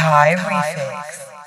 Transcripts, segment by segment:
Kye Refix.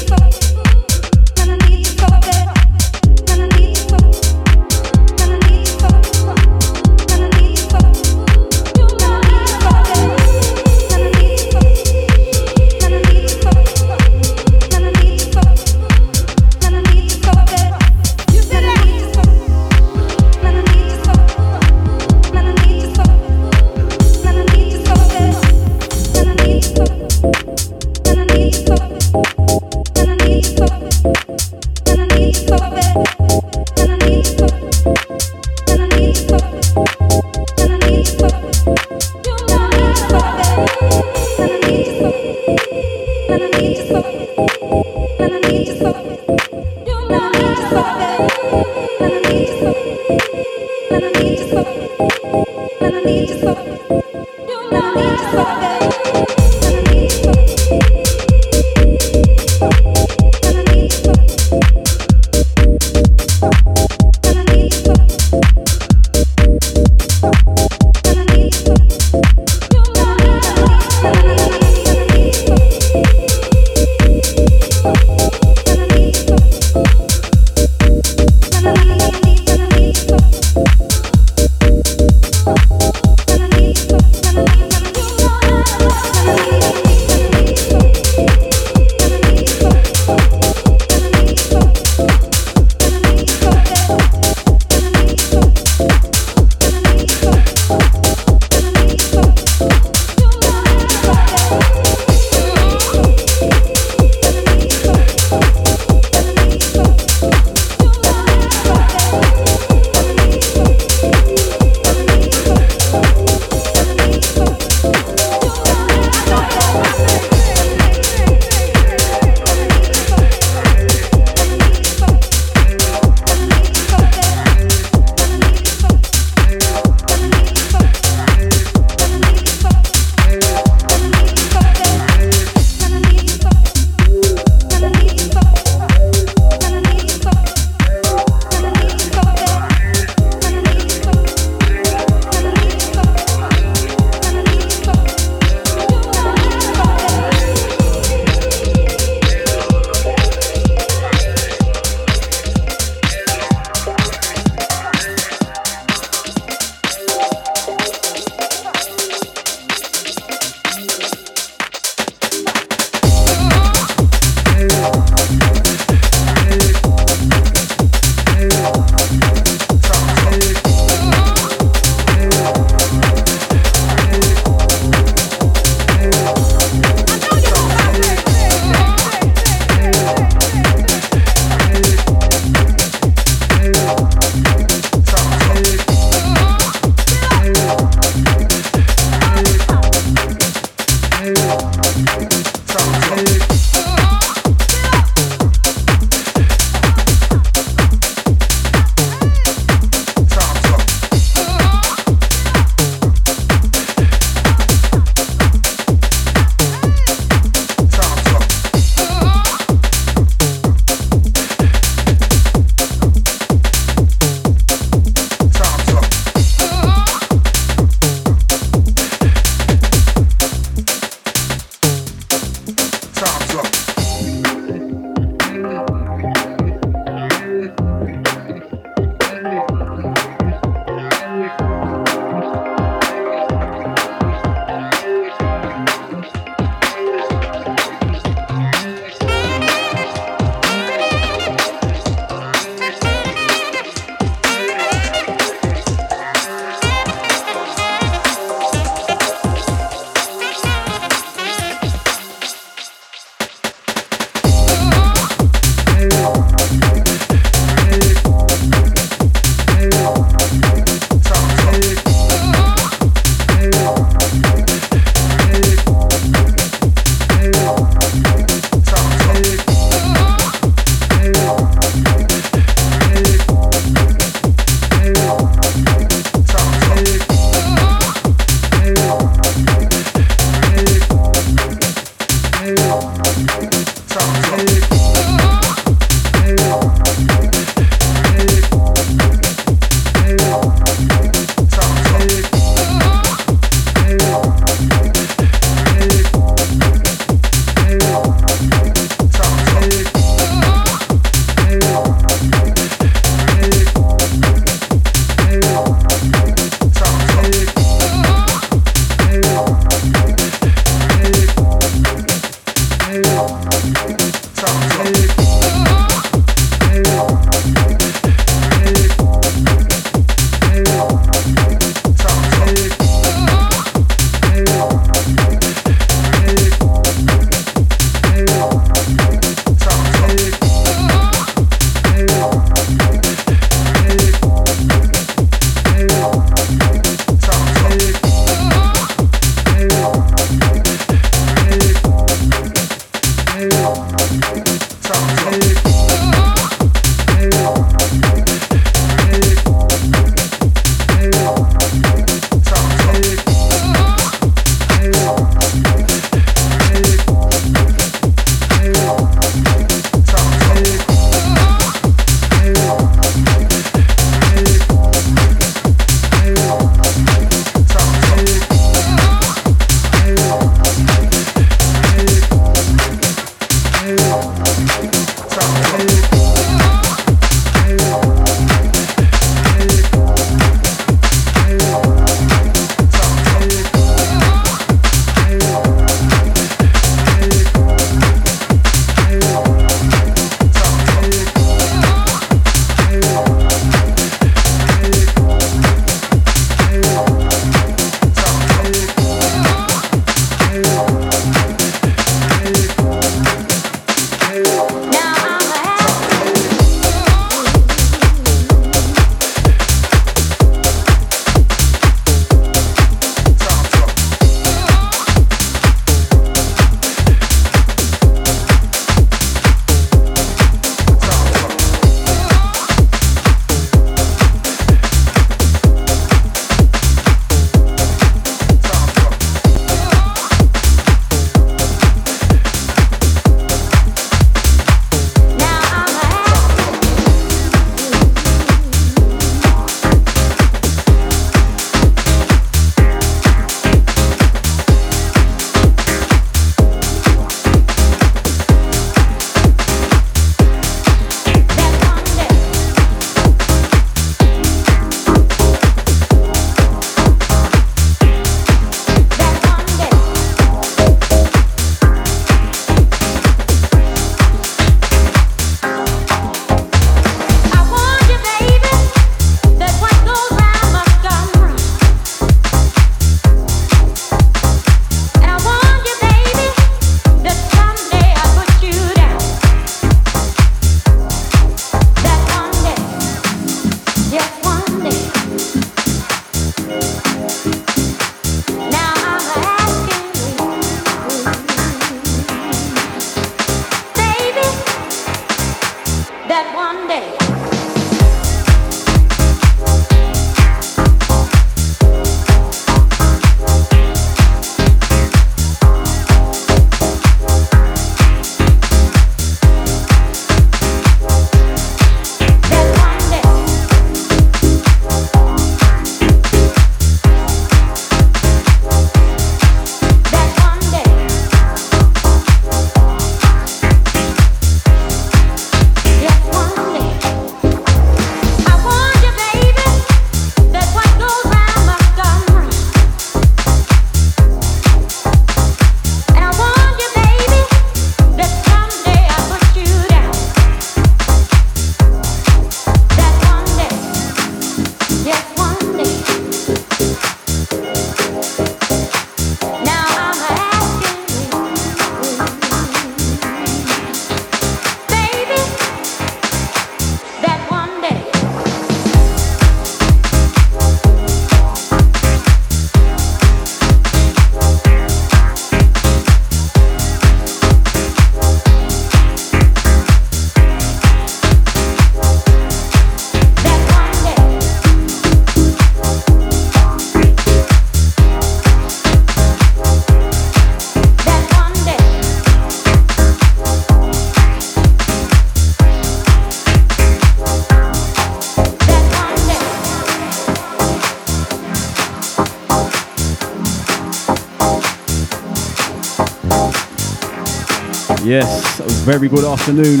Very good afternoon.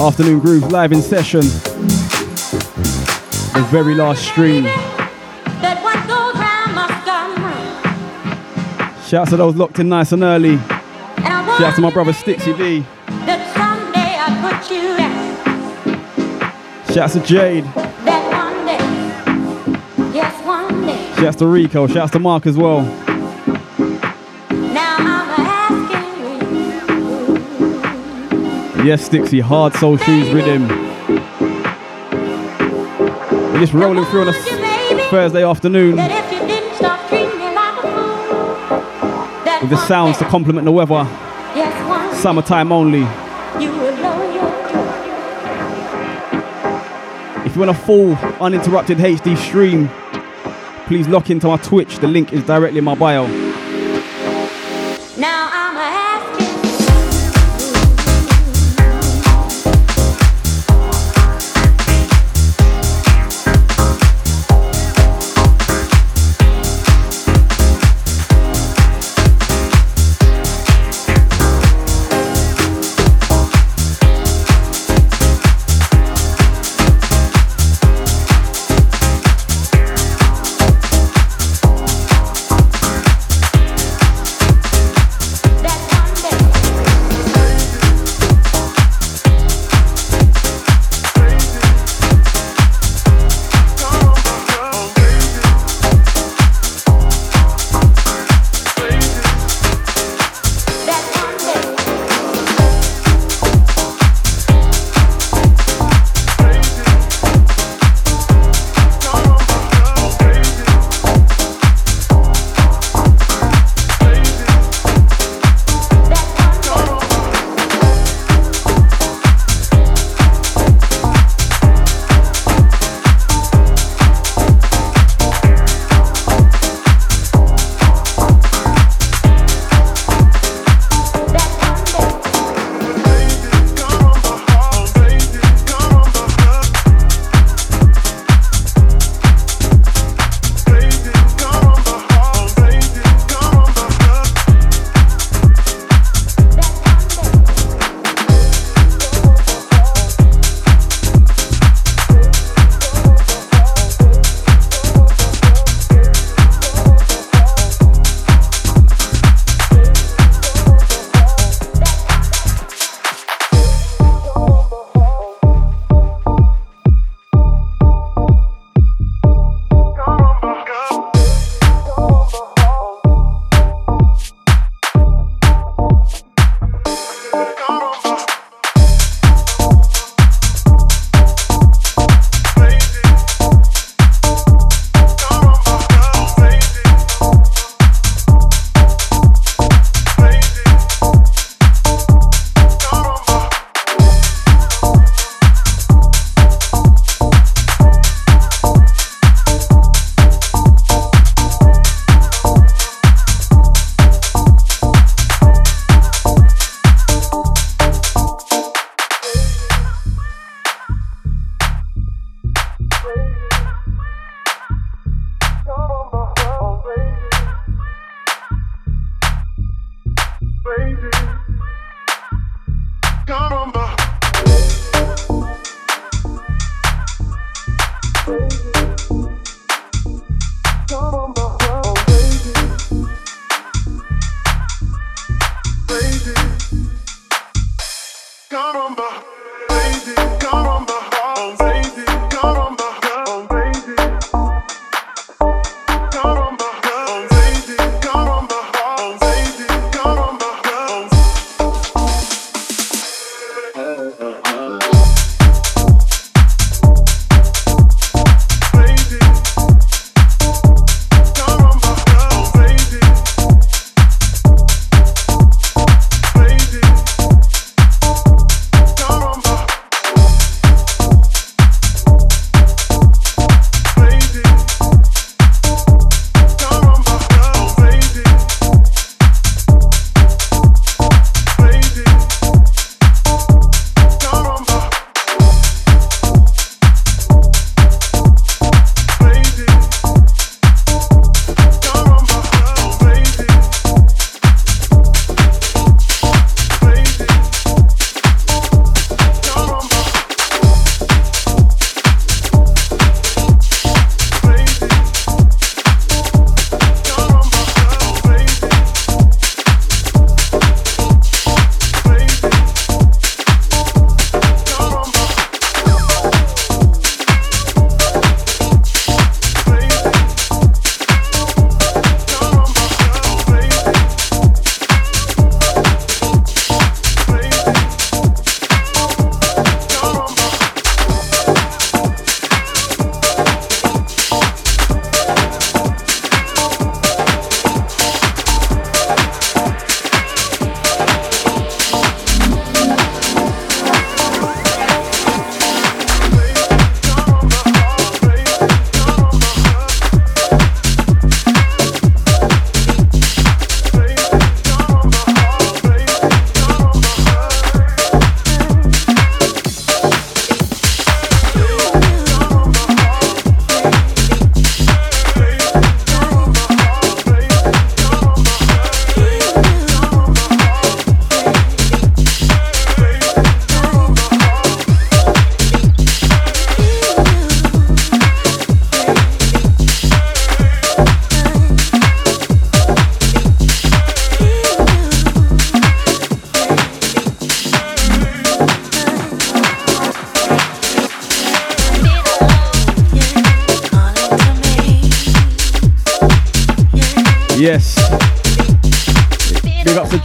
Afternoon Groove live in session. The very last stream. Shouts to those locked in nice and early. Shouts to my brother Stixie V. Shouts to Jade. Shouts to Rico. Shouts to Mark as well. Yes, Stixie, hard soul shoes rhythm. We're just rolling through on a Thursday afternoon with the sounds to complement the weather. Summertime only. If you want a full, uninterrupted HD stream, please lock into my Twitch. The link is directly in my bio.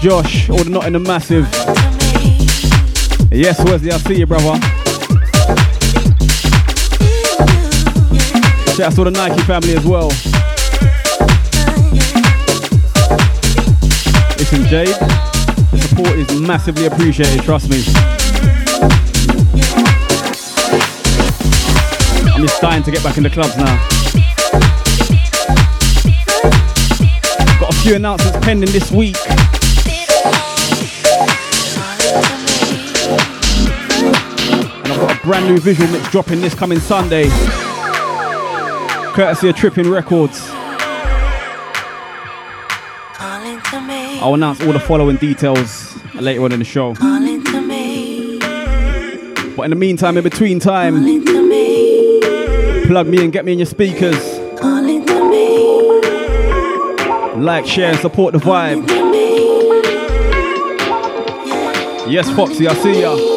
Josh, all the not in the massive. Yes, Wesley, I see you, brother. Shout out to the Nike family as well. Listen, Jade, support is massively appreciated, trust me. I'm just dying to get back in the clubs now. Got a few announcements pending this week. Brand new visual mix dropping this coming Sunday. Courtesy of Tripping Records. I'll announce all the following details later on in the show. But in the meantime, in between time, plug me and get me in your speakers. Like, share, and support the vibe. Yes, Foxy, I see ya.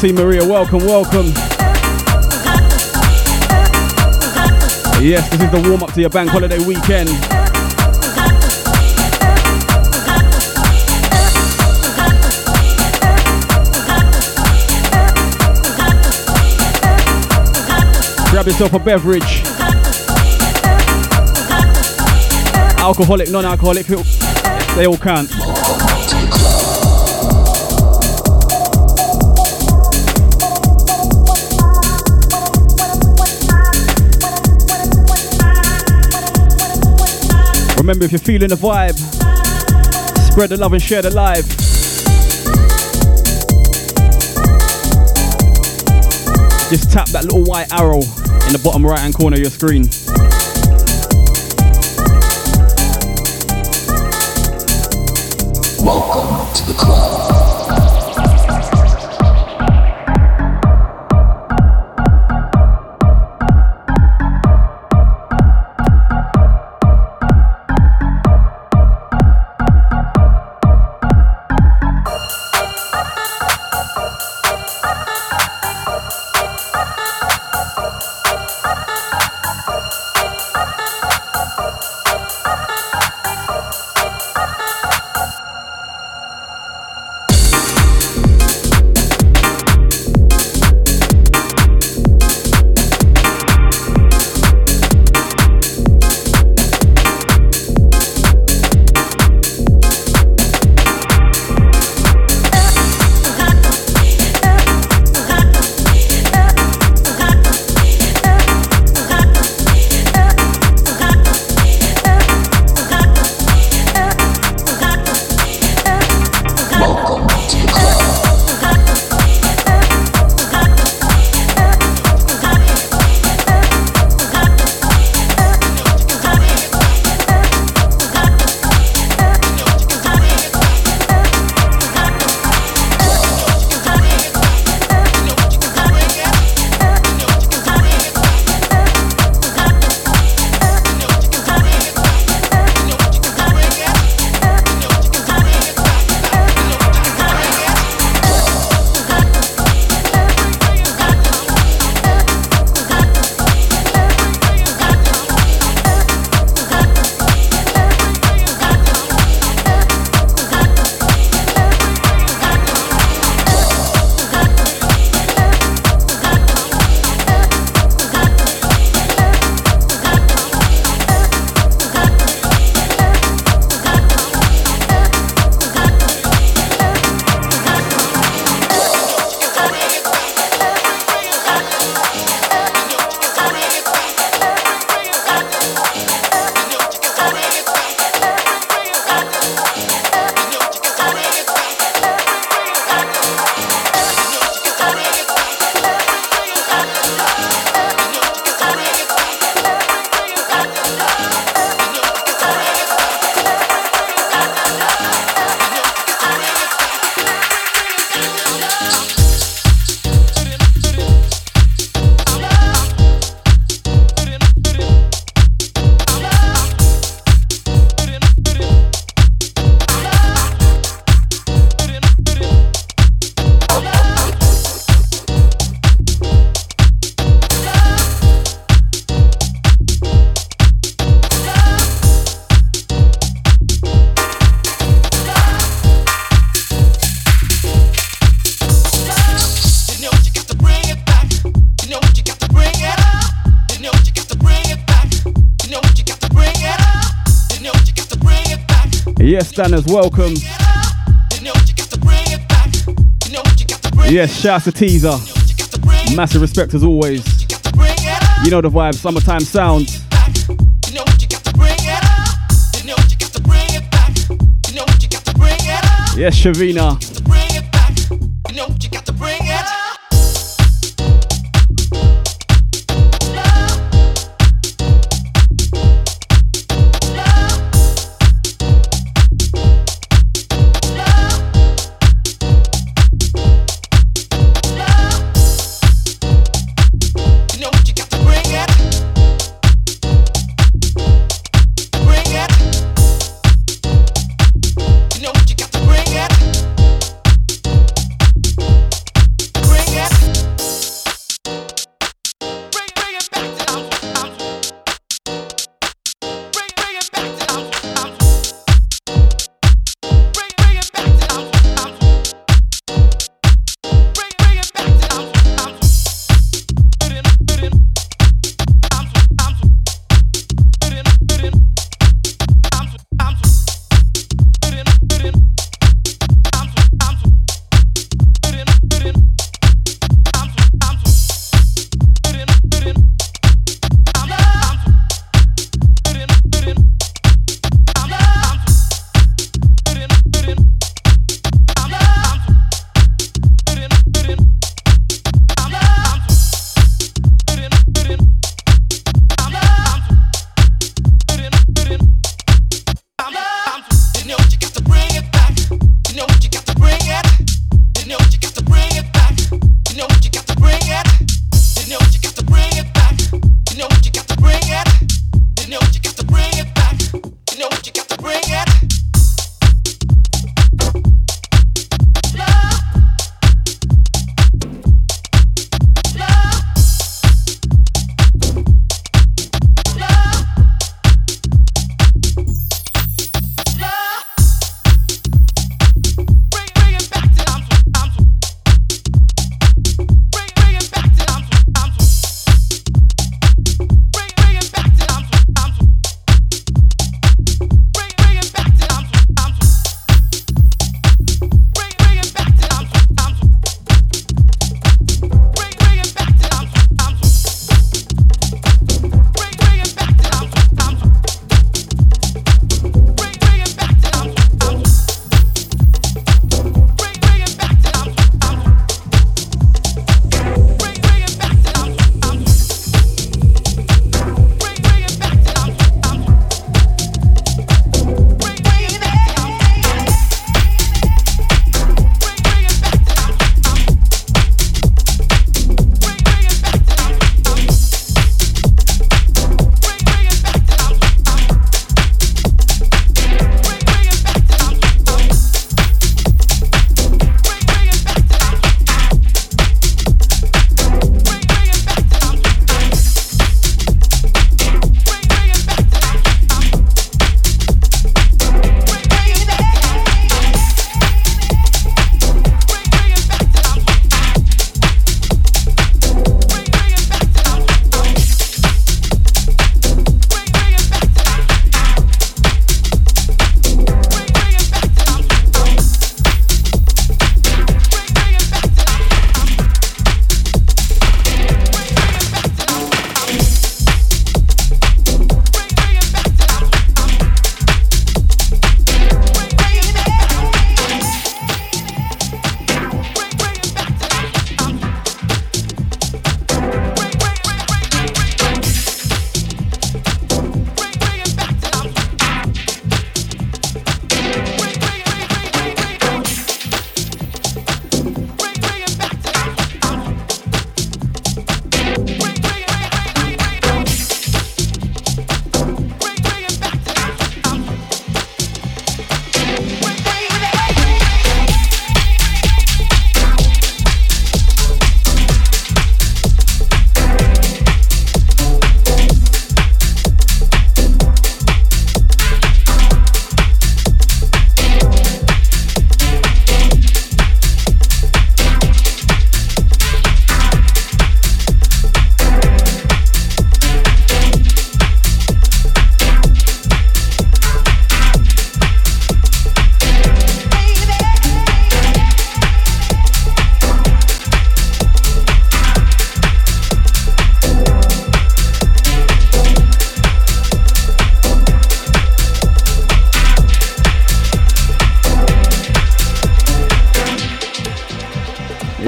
Team Maria, welcome, welcome. Yes, this is the warm up to your bank holiday weekend. Grab yourself a beverage. Alcoholic, non alcoholic, they all count. Remember, if you're feeling the vibe, spread the love and share the live. Just tap that little white arrow in the bottom right hand corner of your screen. Welcome to the club. Standers, welcome. Yes, shout to Teaser. Massive respect as always. You know the vibe, summertime sounds. Yes, Shavina.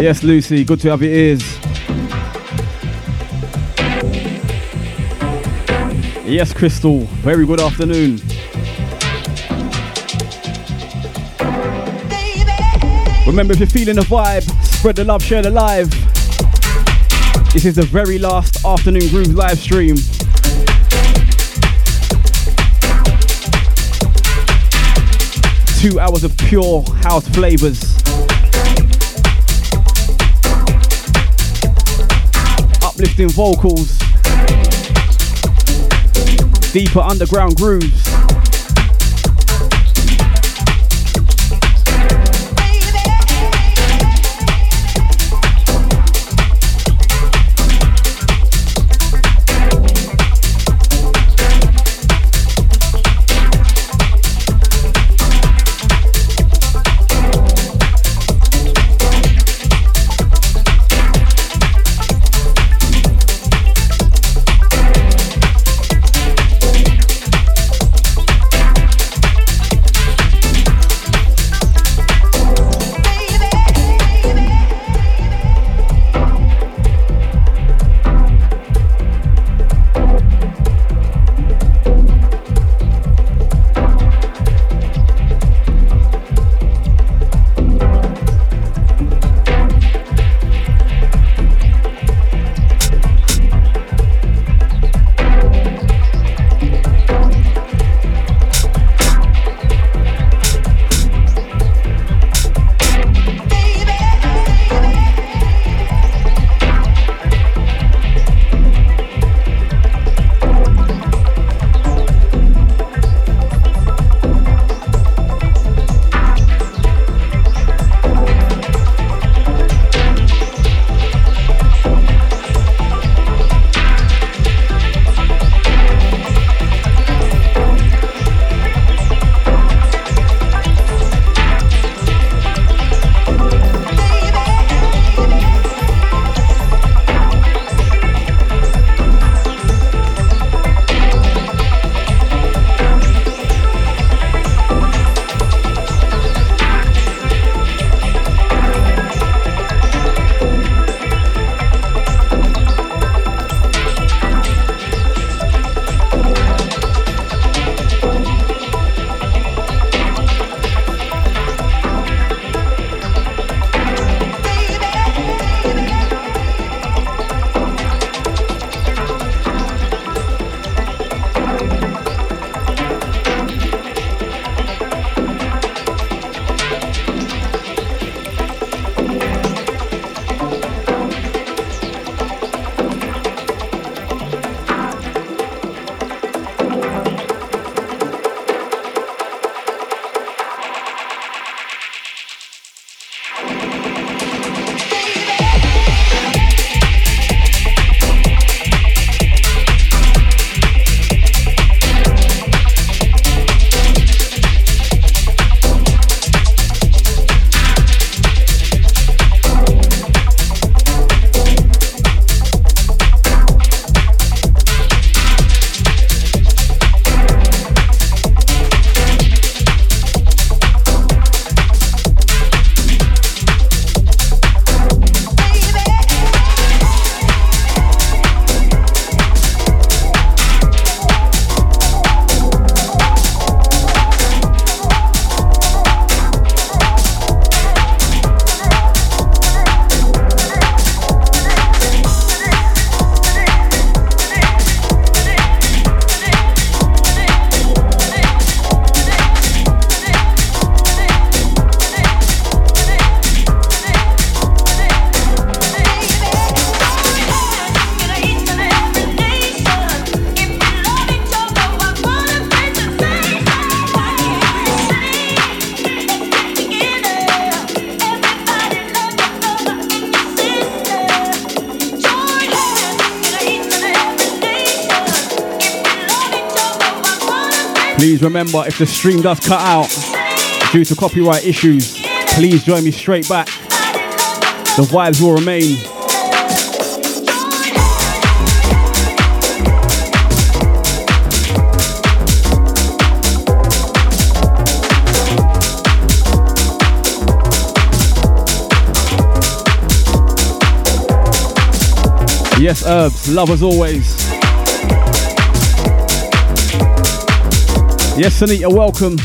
Yes, Lucy, good to have your ears. Yes, Crystal, very good afternoon. Remember, if you're feeling the vibe, spread the love, share the live. This is the very last Afternoon Grooves live stream. Two hours of pure house flavors. Uplifting vocals. Deeper underground grooves. Please remember if the stream does cut out due to copyright issues, please join me straight back. The vibes will remain. Yes, herbs, love as always. Yes, Sunita, welcome.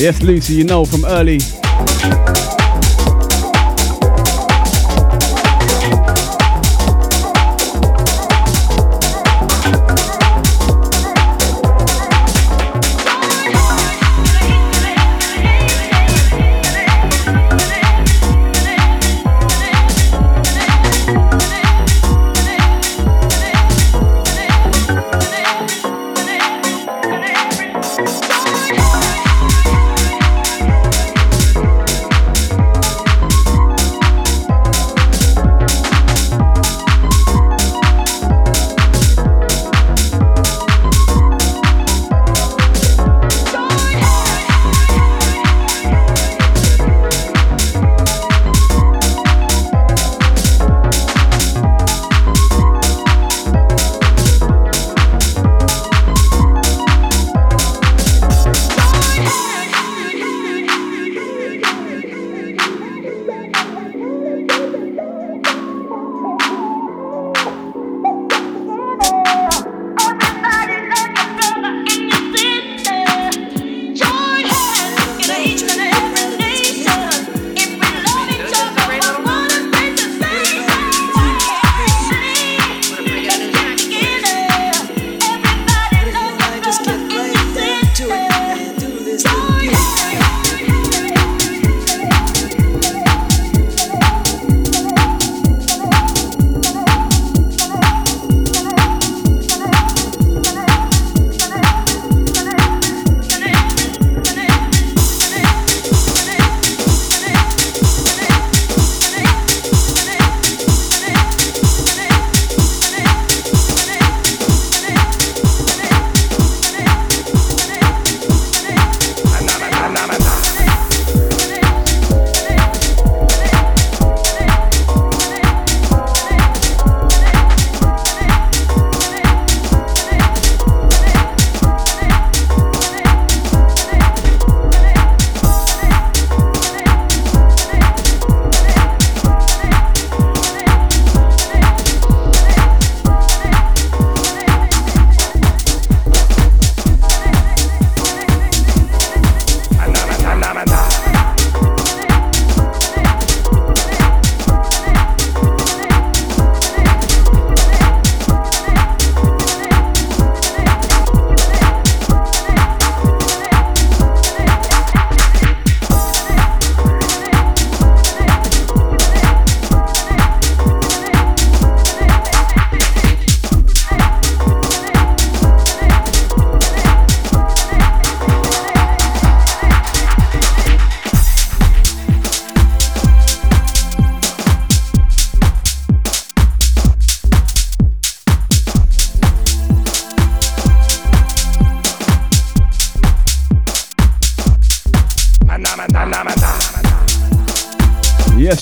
Yes, Lucy, you know from early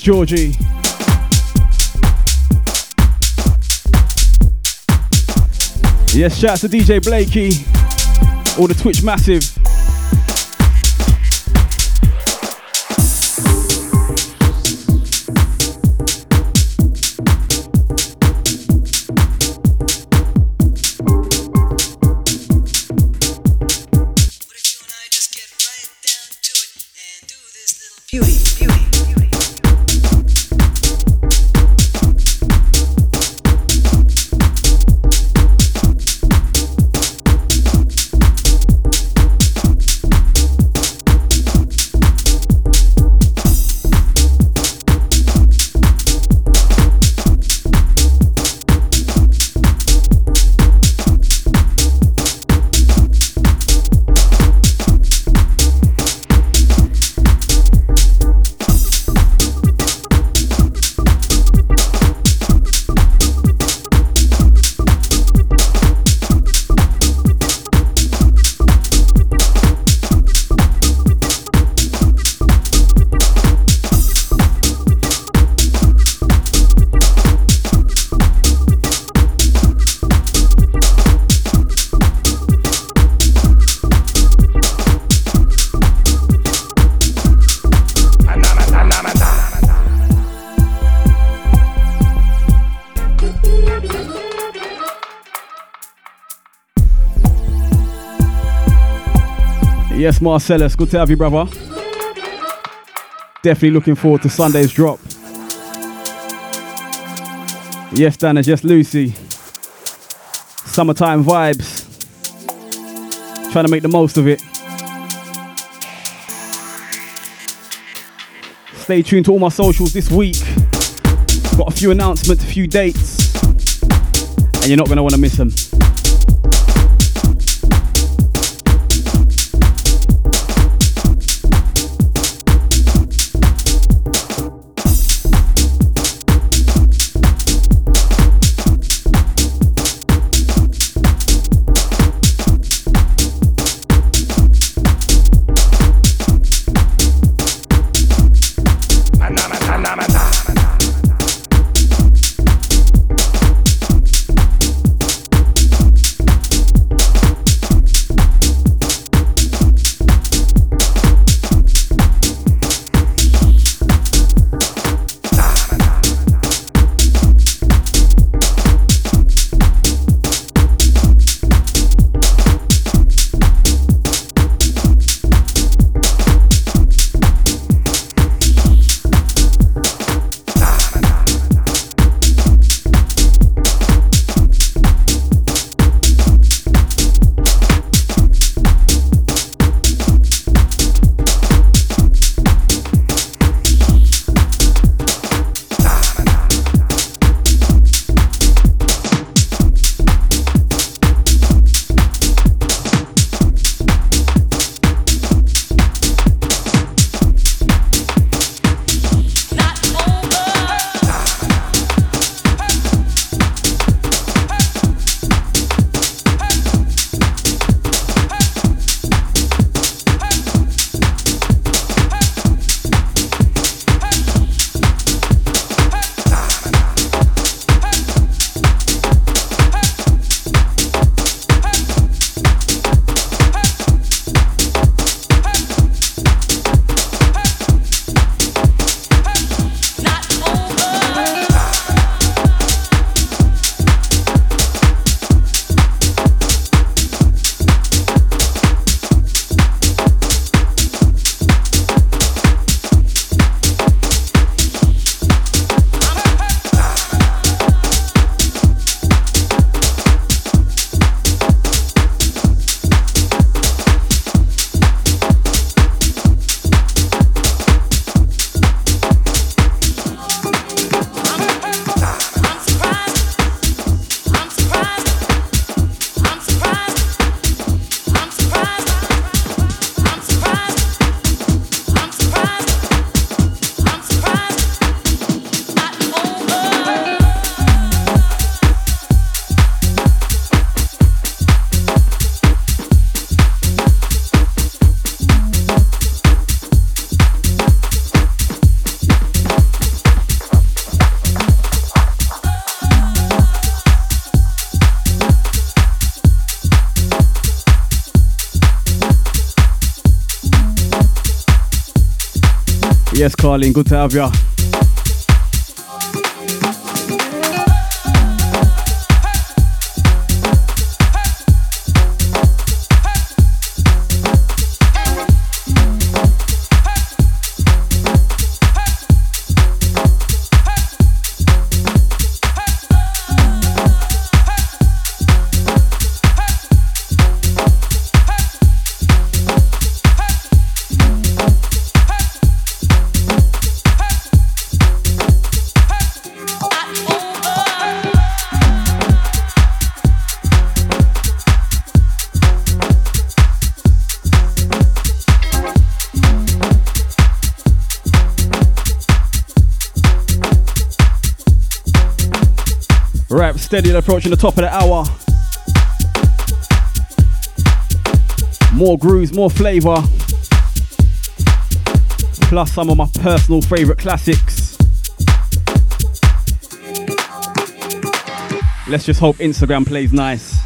Georgie. Yes, shout out to DJ Blakey, all the Twitch massive. Marcellus, good to have you, brother. Definitely looking forward to Sunday's drop. Yes, Dana, just Lucy. Summertime vibes. Trying to make the most of it. Stay tuned to all my socials this week. Got a few announcements, a few dates, and you're not going to want to miss them. Carlin, good to have you. Steady approaching the top of the hour. More grooves, more flavour. Plus some of my personal favourite classics. Let's just hope Instagram plays nice.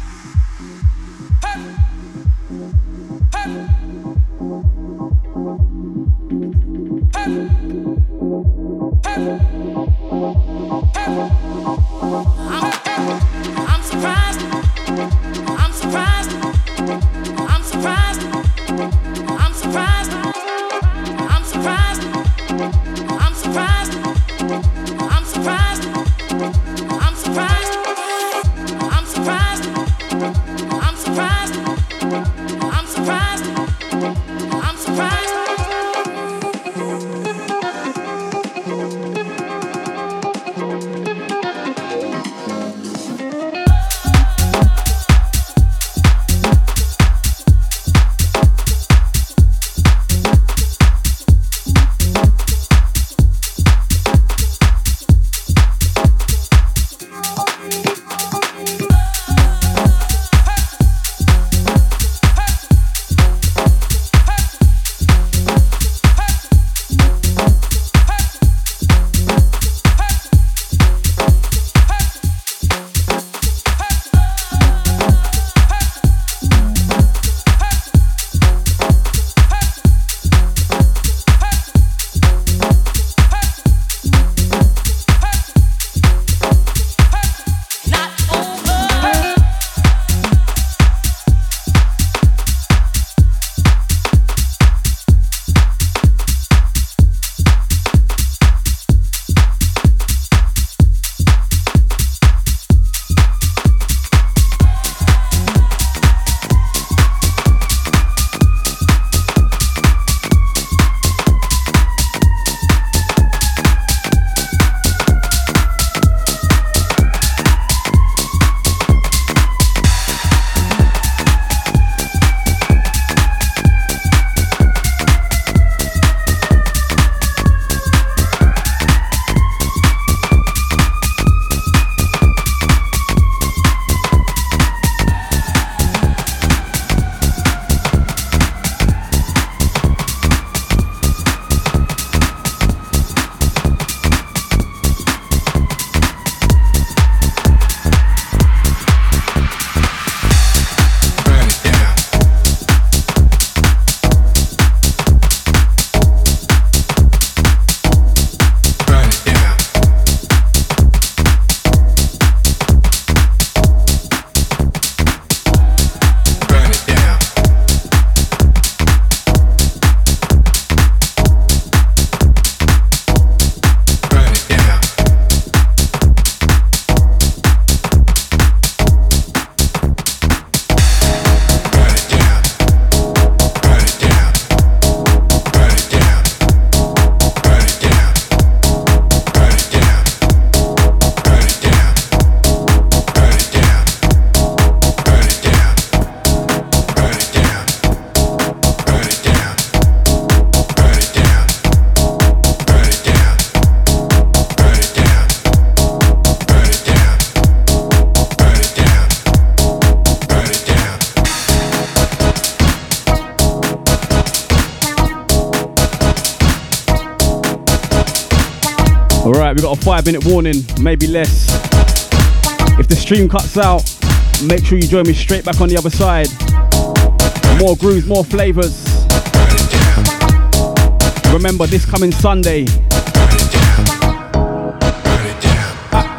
Minute warning, maybe less. If the stream cuts out, make sure you join me straight back on the other side. More grooves, more flavors. Remember, this coming Sunday,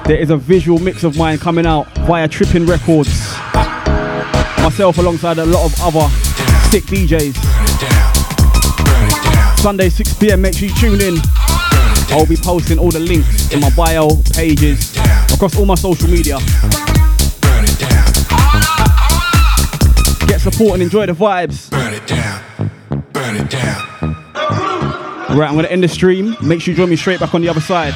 there is a visual mix of mine coming out via Tripping Records. Myself alongside a lot of other sick DJs. Sunday 6 pm, make sure you tune in. I'll be posting all the links in my bio pages across all my social media. Get support and enjoy the vibes. Burn it down. Burn it down. Right, I'm gonna end the stream. Make sure you join me straight back on the other side.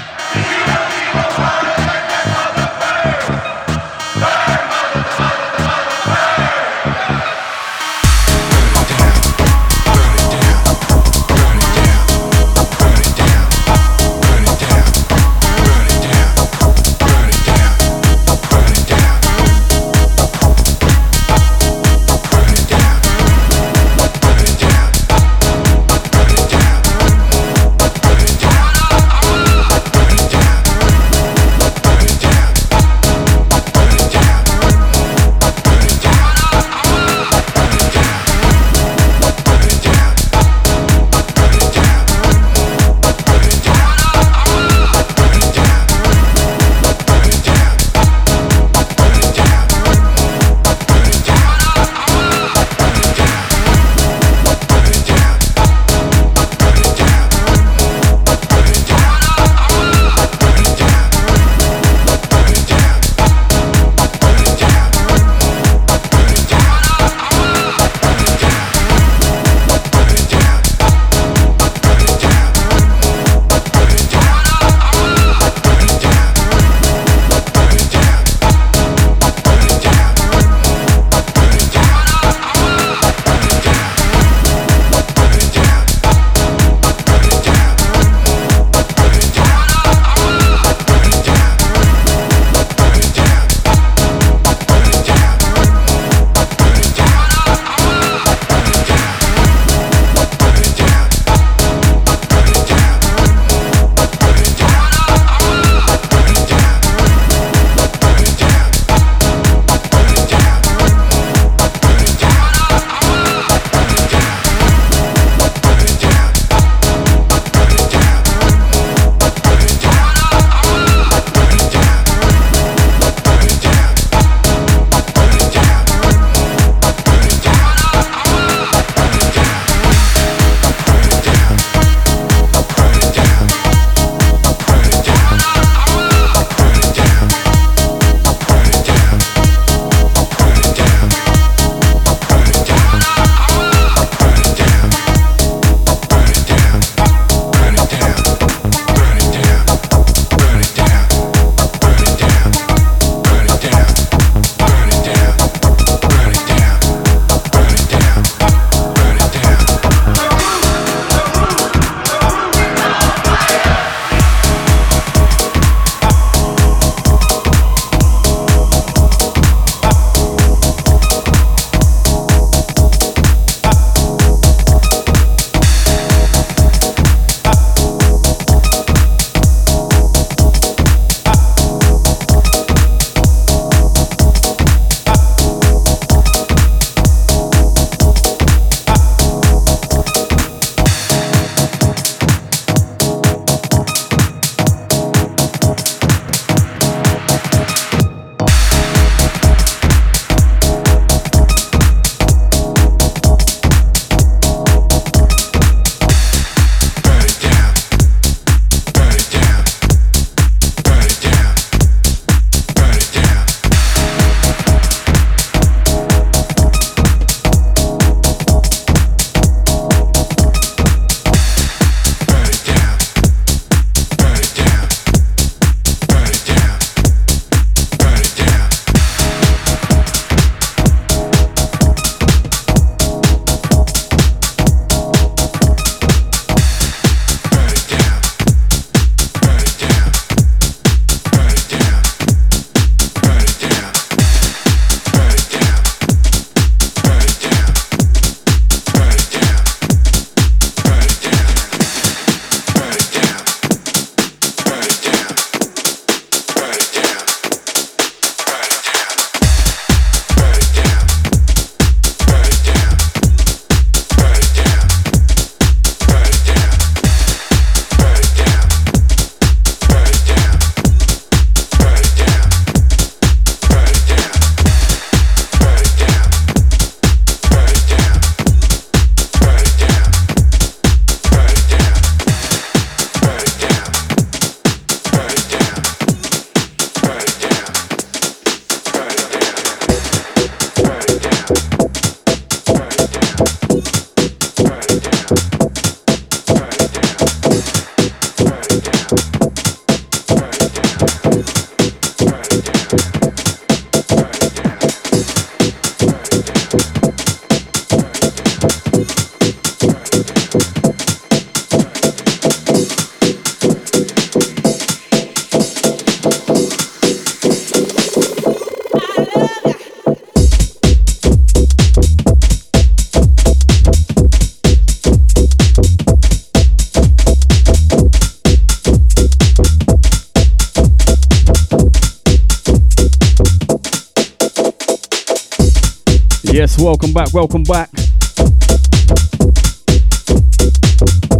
Welcome back, welcome back.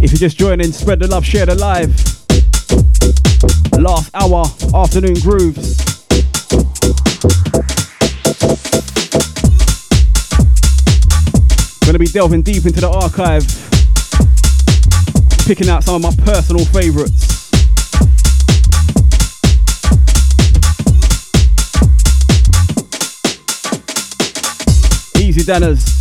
If you're just joining, spread the love, share the live. Last hour, afternoon grooves. Gonna be delving deep into the archive, picking out some of my personal favorites. Easy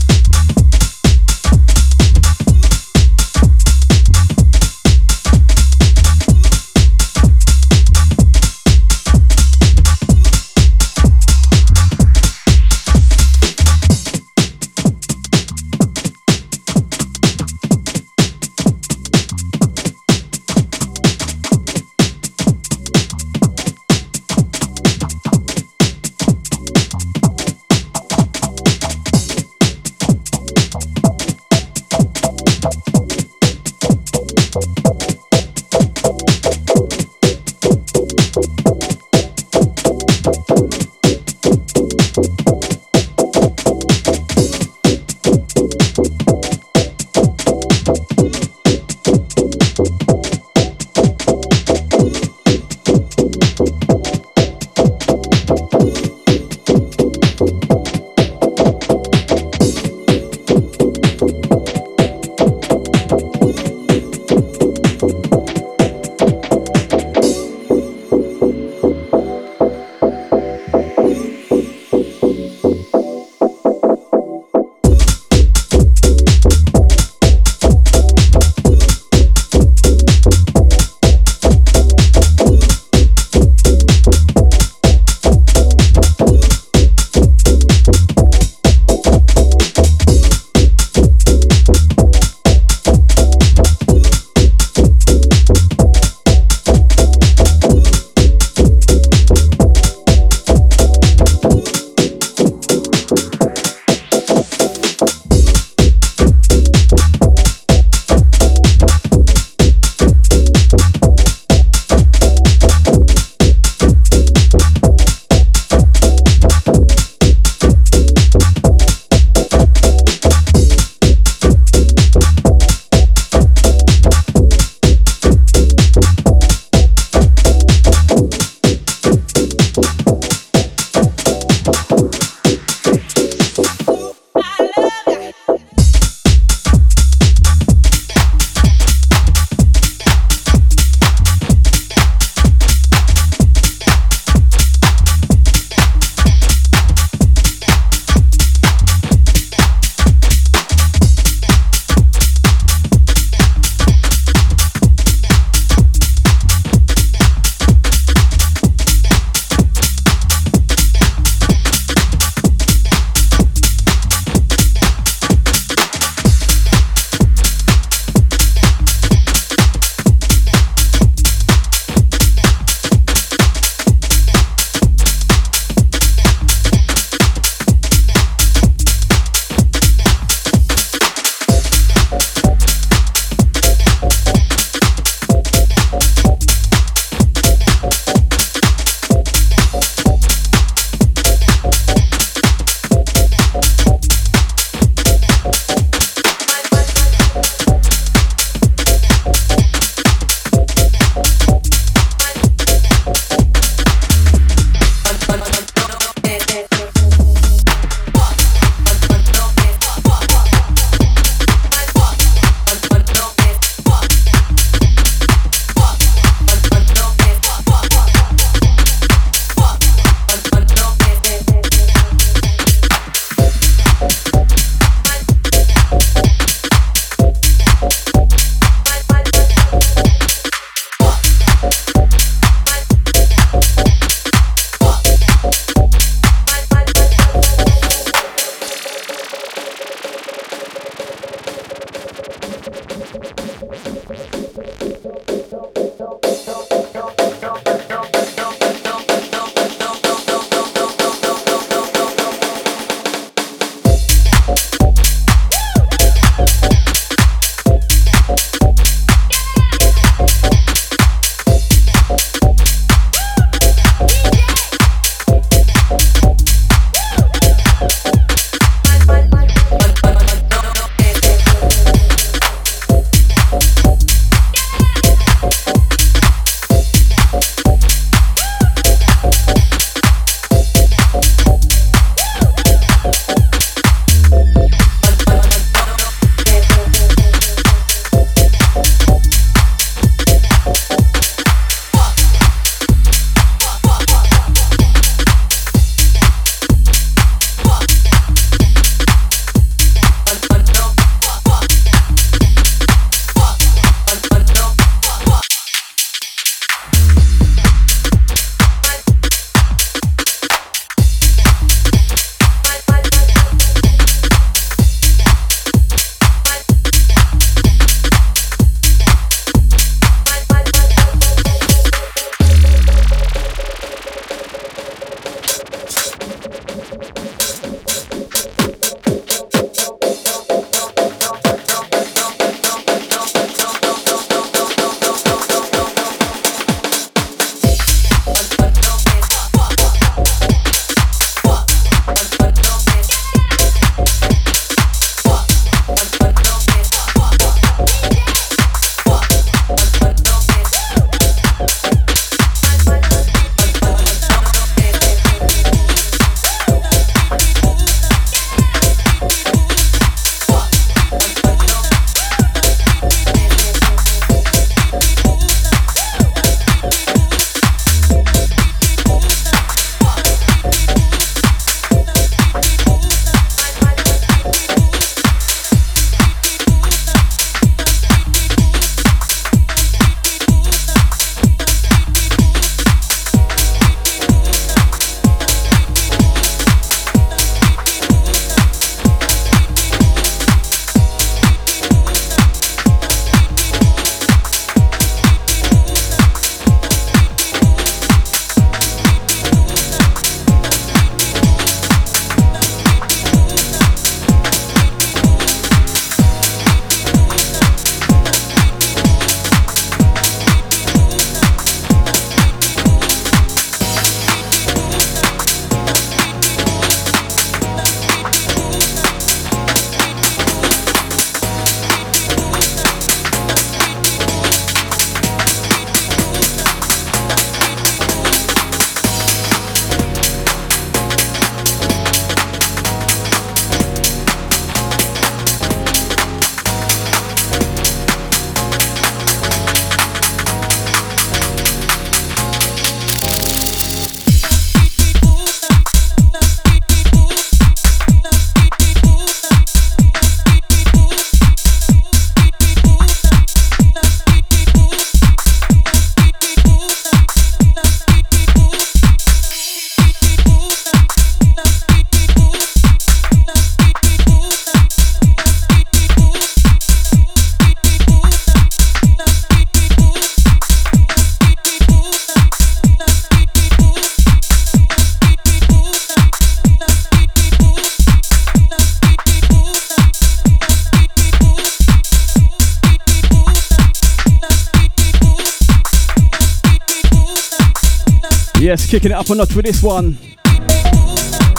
a notch with this one.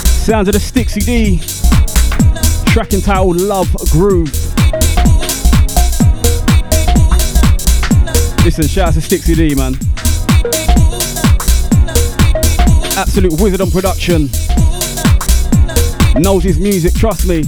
Sounds of the Stixie D. Track entitled Love Groove. Listen, shout out to Stixie D, man. Absolute wizard on production. Knows his music, trust me.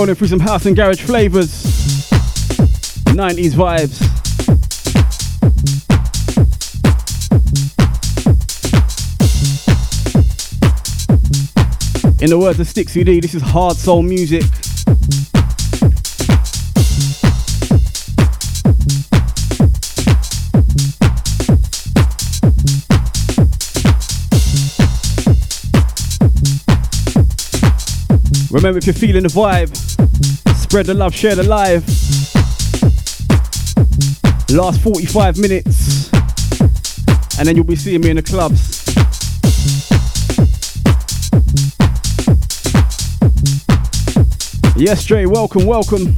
Rolling through some house and garage flavors, 90s vibes. In the words of Stixie D, this is hard soul music. Remember, if you're feeling the vibe, spread the love, share the live. Last 45 minutes, and then you'll be seeing me in the clubs. Yes, Dre, welcome, welcome.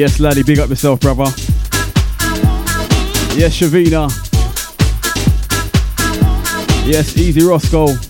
Yes, laddie, big up yourself, brother. Yes, Shavina. Yes, Easy Roscoe.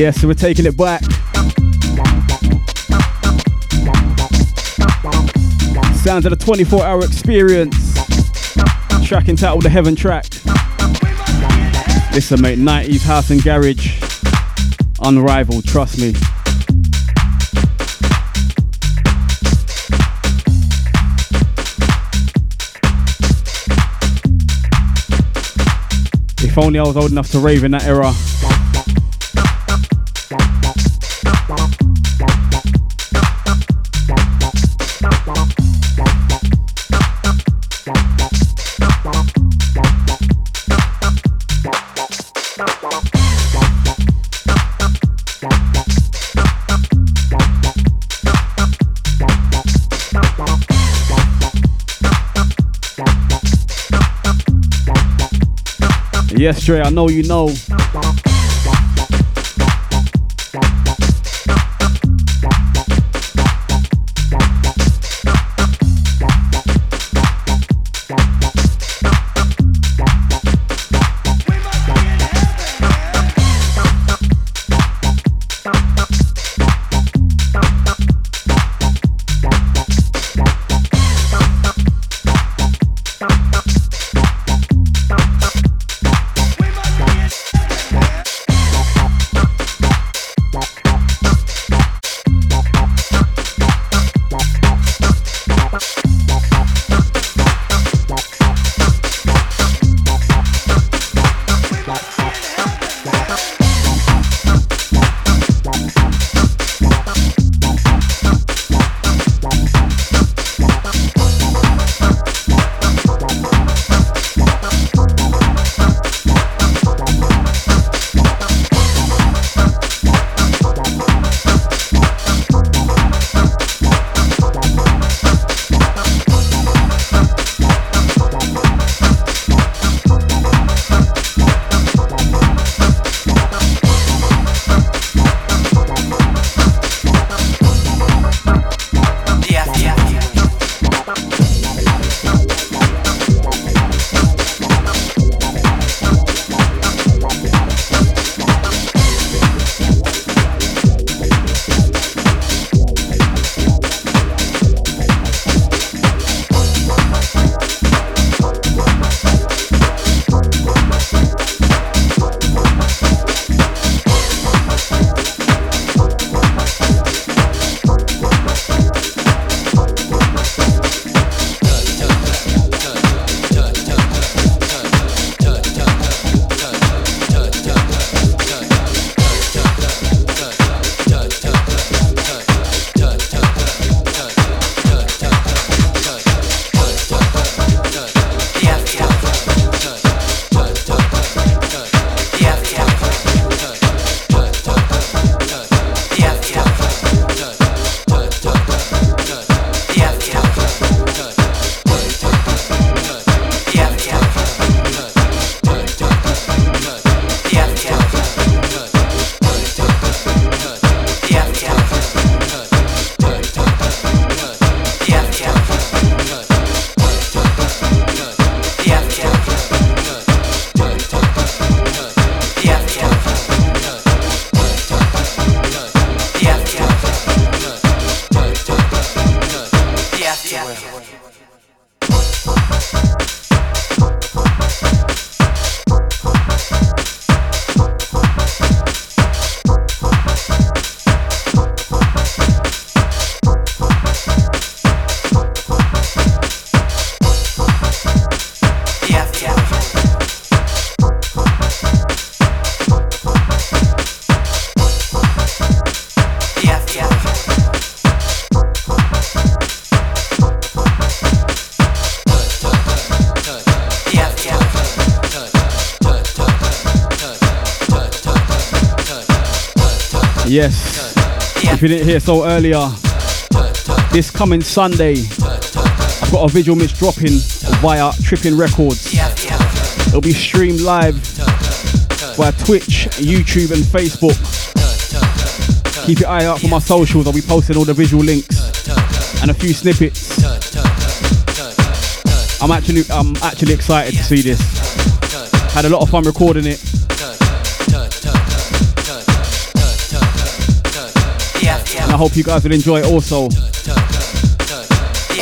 Yes, so we're taking it back. Sounds of the 24 hour experience. Track entitled The Heaven Track. Listen, mate, 90s house and garage. Unrivaled, trust me. If only I was old enough to rave in that era. Yes, Dre, I know you know. Yes. If you didn't hear so earlier, this coming Sunday, I've got a visual mix dropping via Tripping Records. It'll be streamed live via Twitch, YouTube, and Facebook. Keep your eye out for my socials. I'll be posting all the visual links and a few snippets. I'm actually I'm actually excited to see this. Had a lot of fun recording it. Hope you guys will enjoy it also.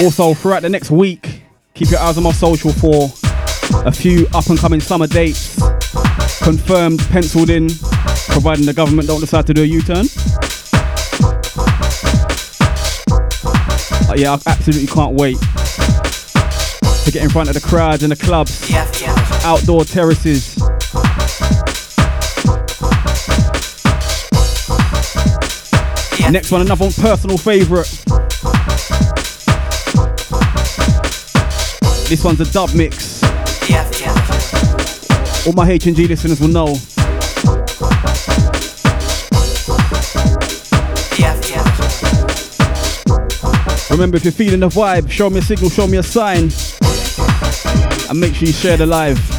Also, throughout the next week, keep your eyes on my social for a few up and coming summer dates. Confirmed, penciled in, providing the government don't decide to do a U turn. yeah, I absolutely can't wait to get in front of the crowds in the clubs, outdoor terraces. Next one, another one, personal favourite. This one's a dub mix. All my H&G listeners will know. Remember, if you're feeling the vibe, show me a signal, show me a sign. And make sure you share the live.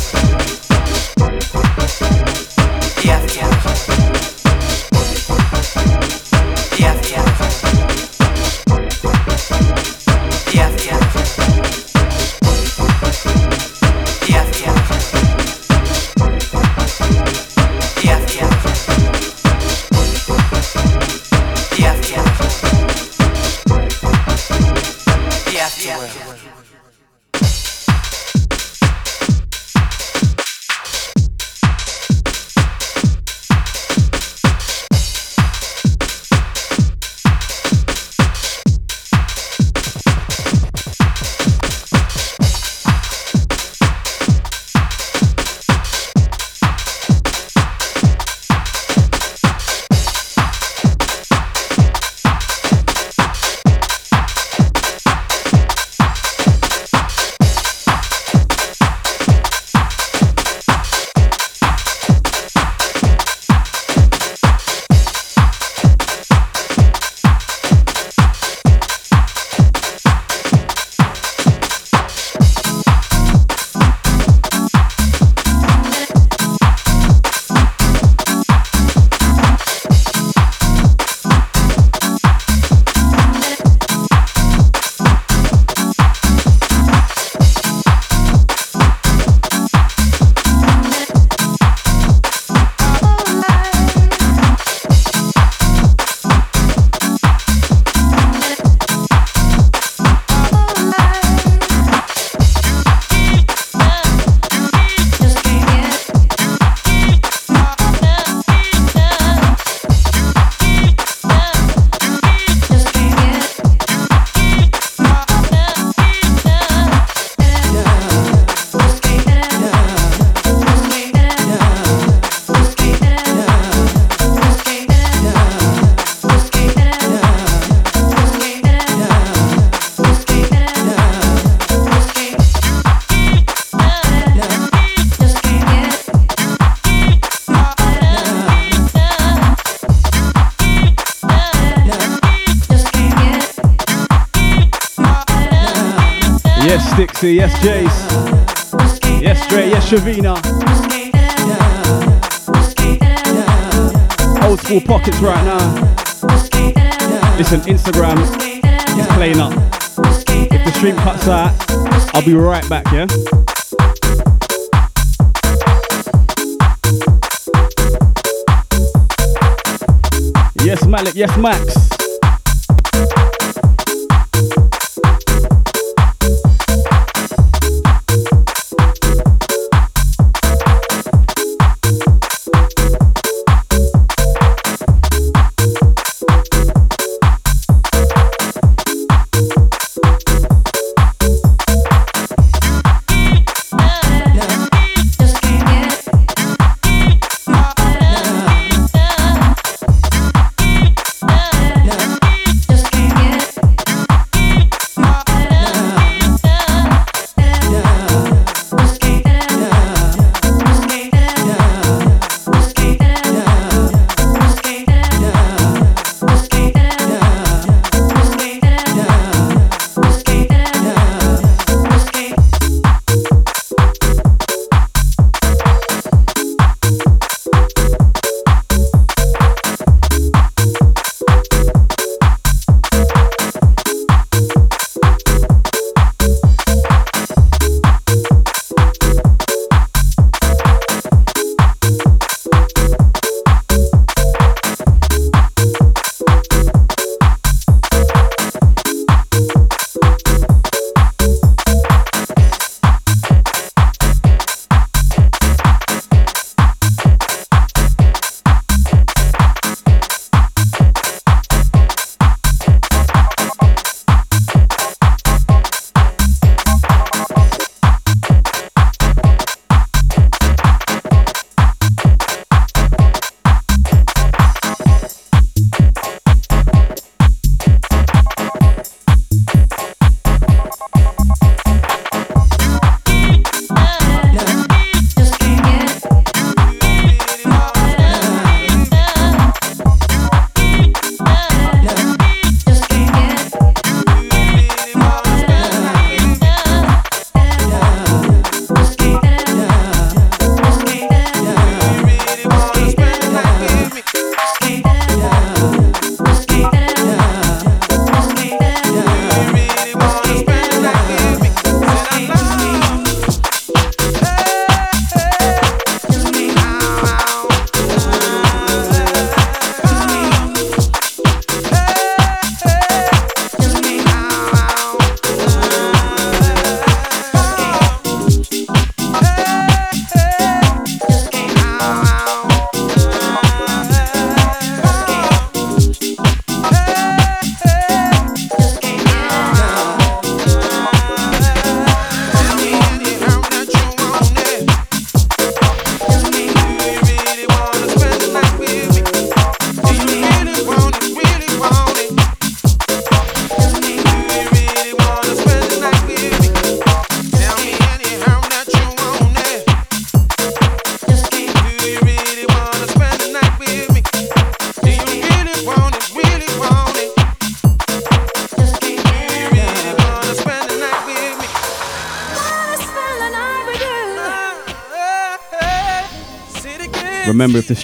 Shavina. Old school pockets right now. Listen, Instagram is playing up. If the stream cuts out, I'll be right back, yeah? Yes, Malik, yes, Max.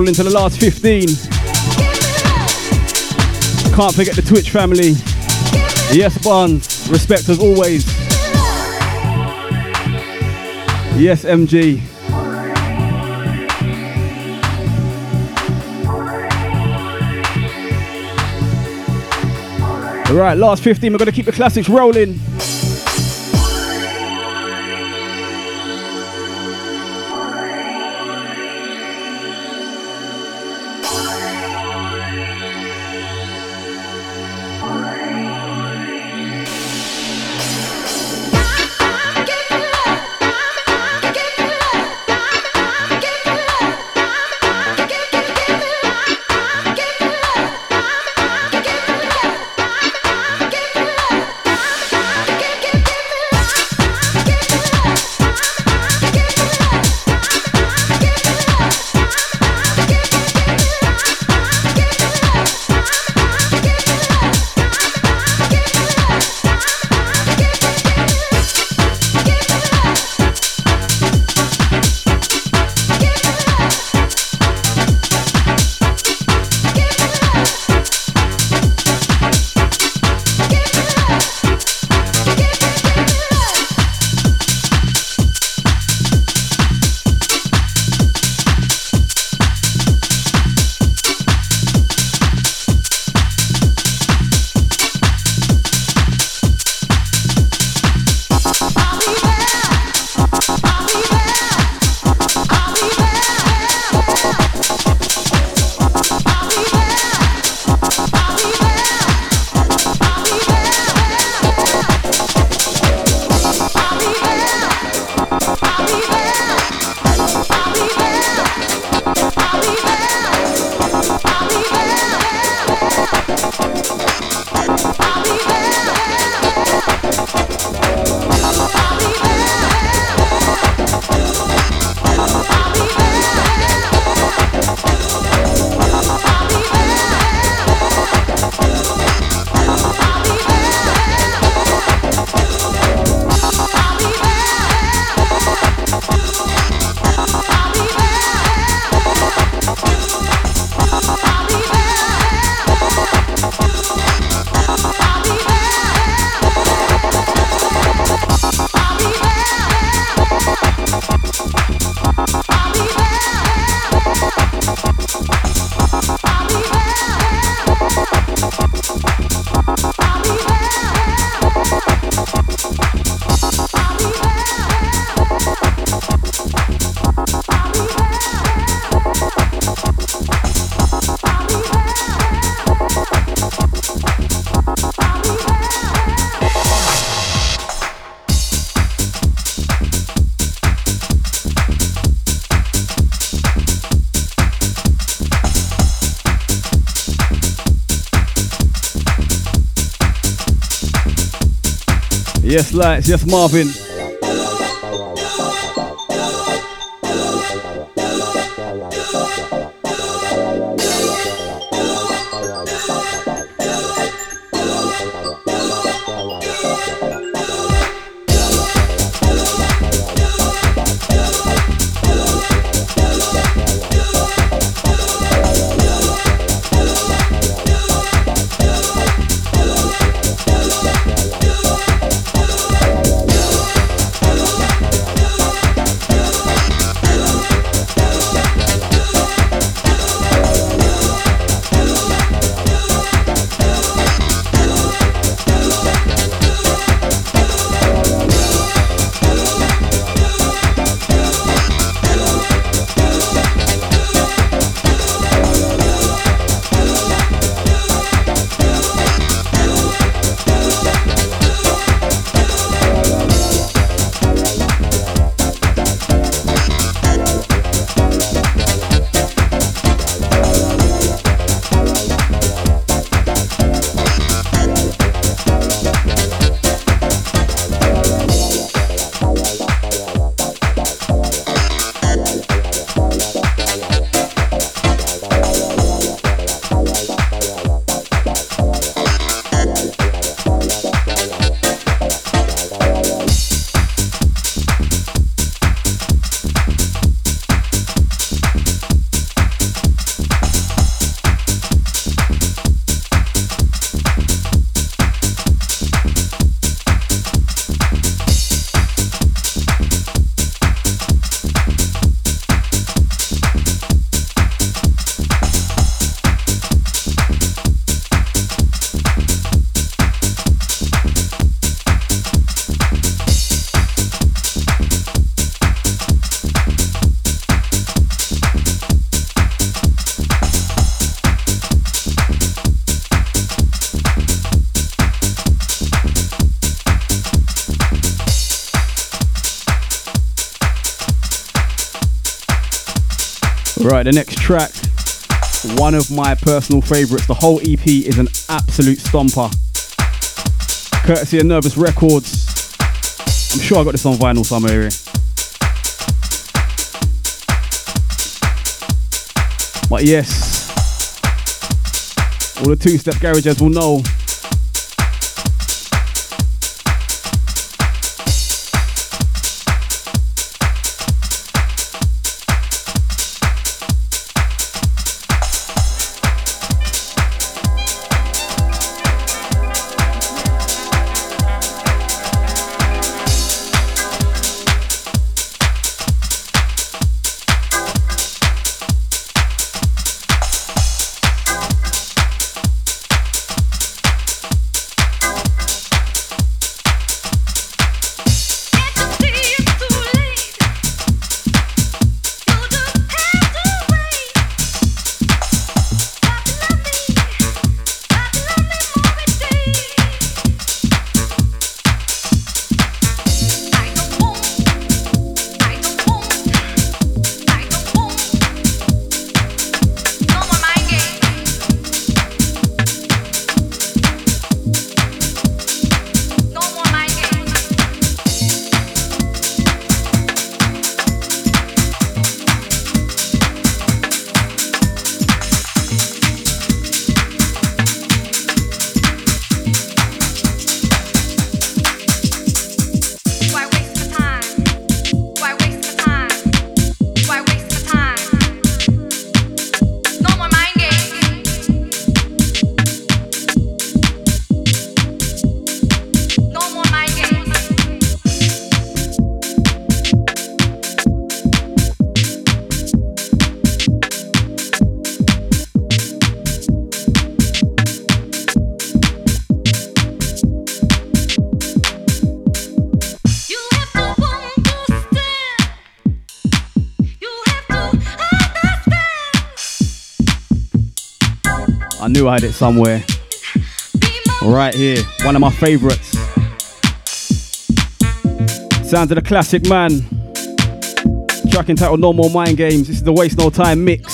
rolling to the last 15. Can't forget the Twitch family. Yes, Barnes. Respect as always. Yes, MG. All right, last 15. We're going to keep the classics rolling. Lights. Yes, Marvin. Track, one of my personal favourites. The whole EP is an absolute stomper. Courtesy of Nervous Records. I'm sure I got this on vinyl somewhere here. But yes, all the two-step garages will know knew I had it somewhere. Right here, one of my favorites. Sounds of the classic man. Track entitled No More Mind Games. This is the Waste No Time mix.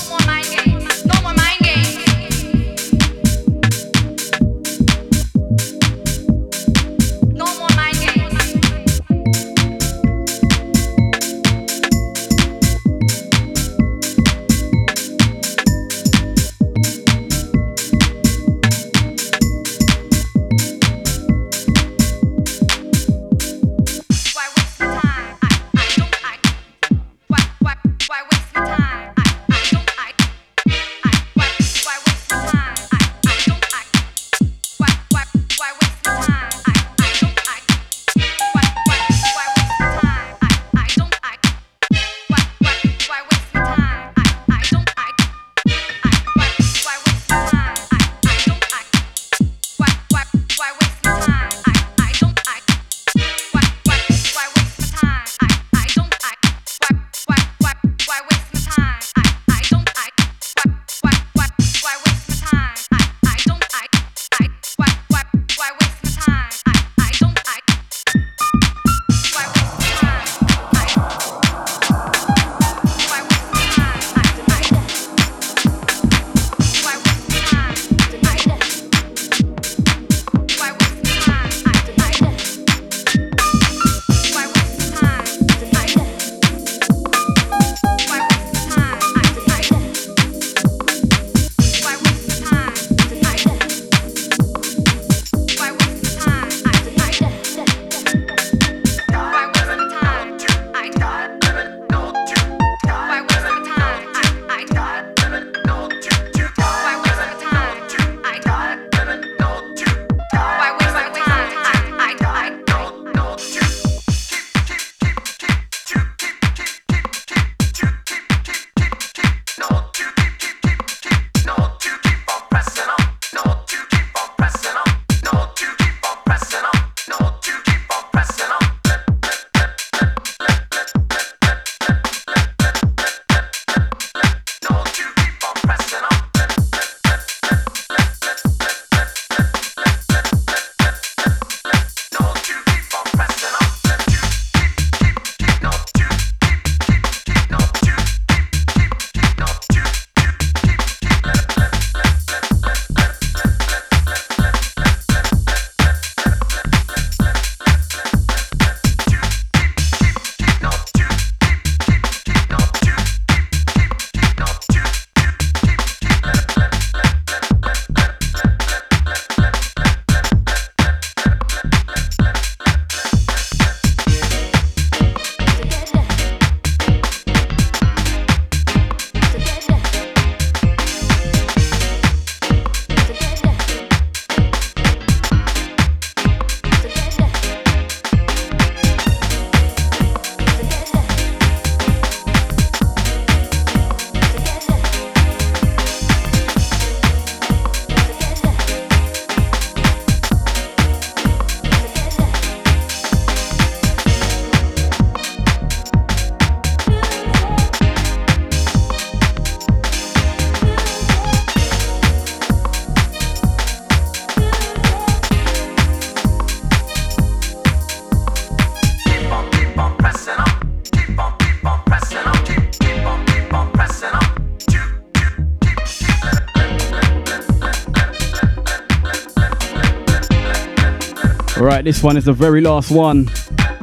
This one is the very last one. I'm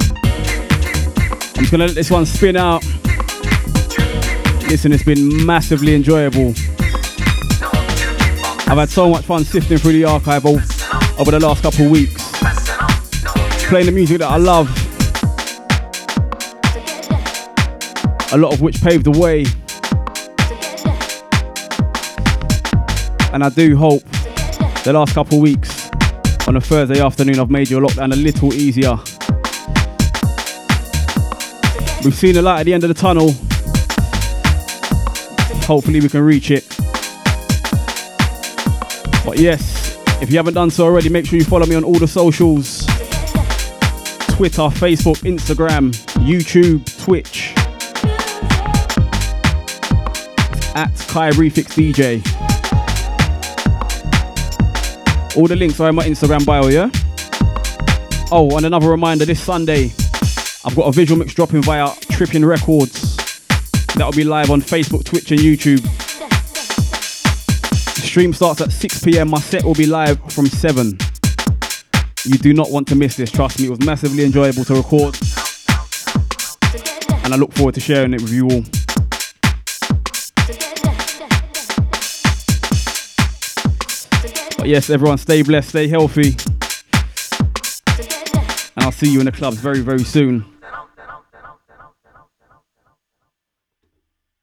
just gonna let this one spin out. Listen, it's been massively enjoyable. I've had so much fun sifting through the archive over, over the last couple of weeks. Playing the music that I love. A lot of which paved the way. And I do hope the last couple of weeks on a Thursday afternoon I've made your lockdown a little easier. We've seen the light at the end of the tunnel. Hopefully we can reach it. But yes, if you haven't done so already, make sure you follow me on all the socials. Twitter, Facebook, Instagram, YouTube, Twitch. At Kye Refix DJ. All the links are in my Instagram bio, yeah? Oh, and another reminder this Sunday, I've got a visual mix dropping via Tripping Records. That'll be live on Facebook, Twitch, and YouTube. The stream starts at 6 pm. My set will be live from 7. You do not want to miss this, trust me. It was massively enjoyable to record. And I look forward to sharing it with you all. But yes, everyone, stay blessed, stay healthy. And I'll see you in the clubs very, very soon.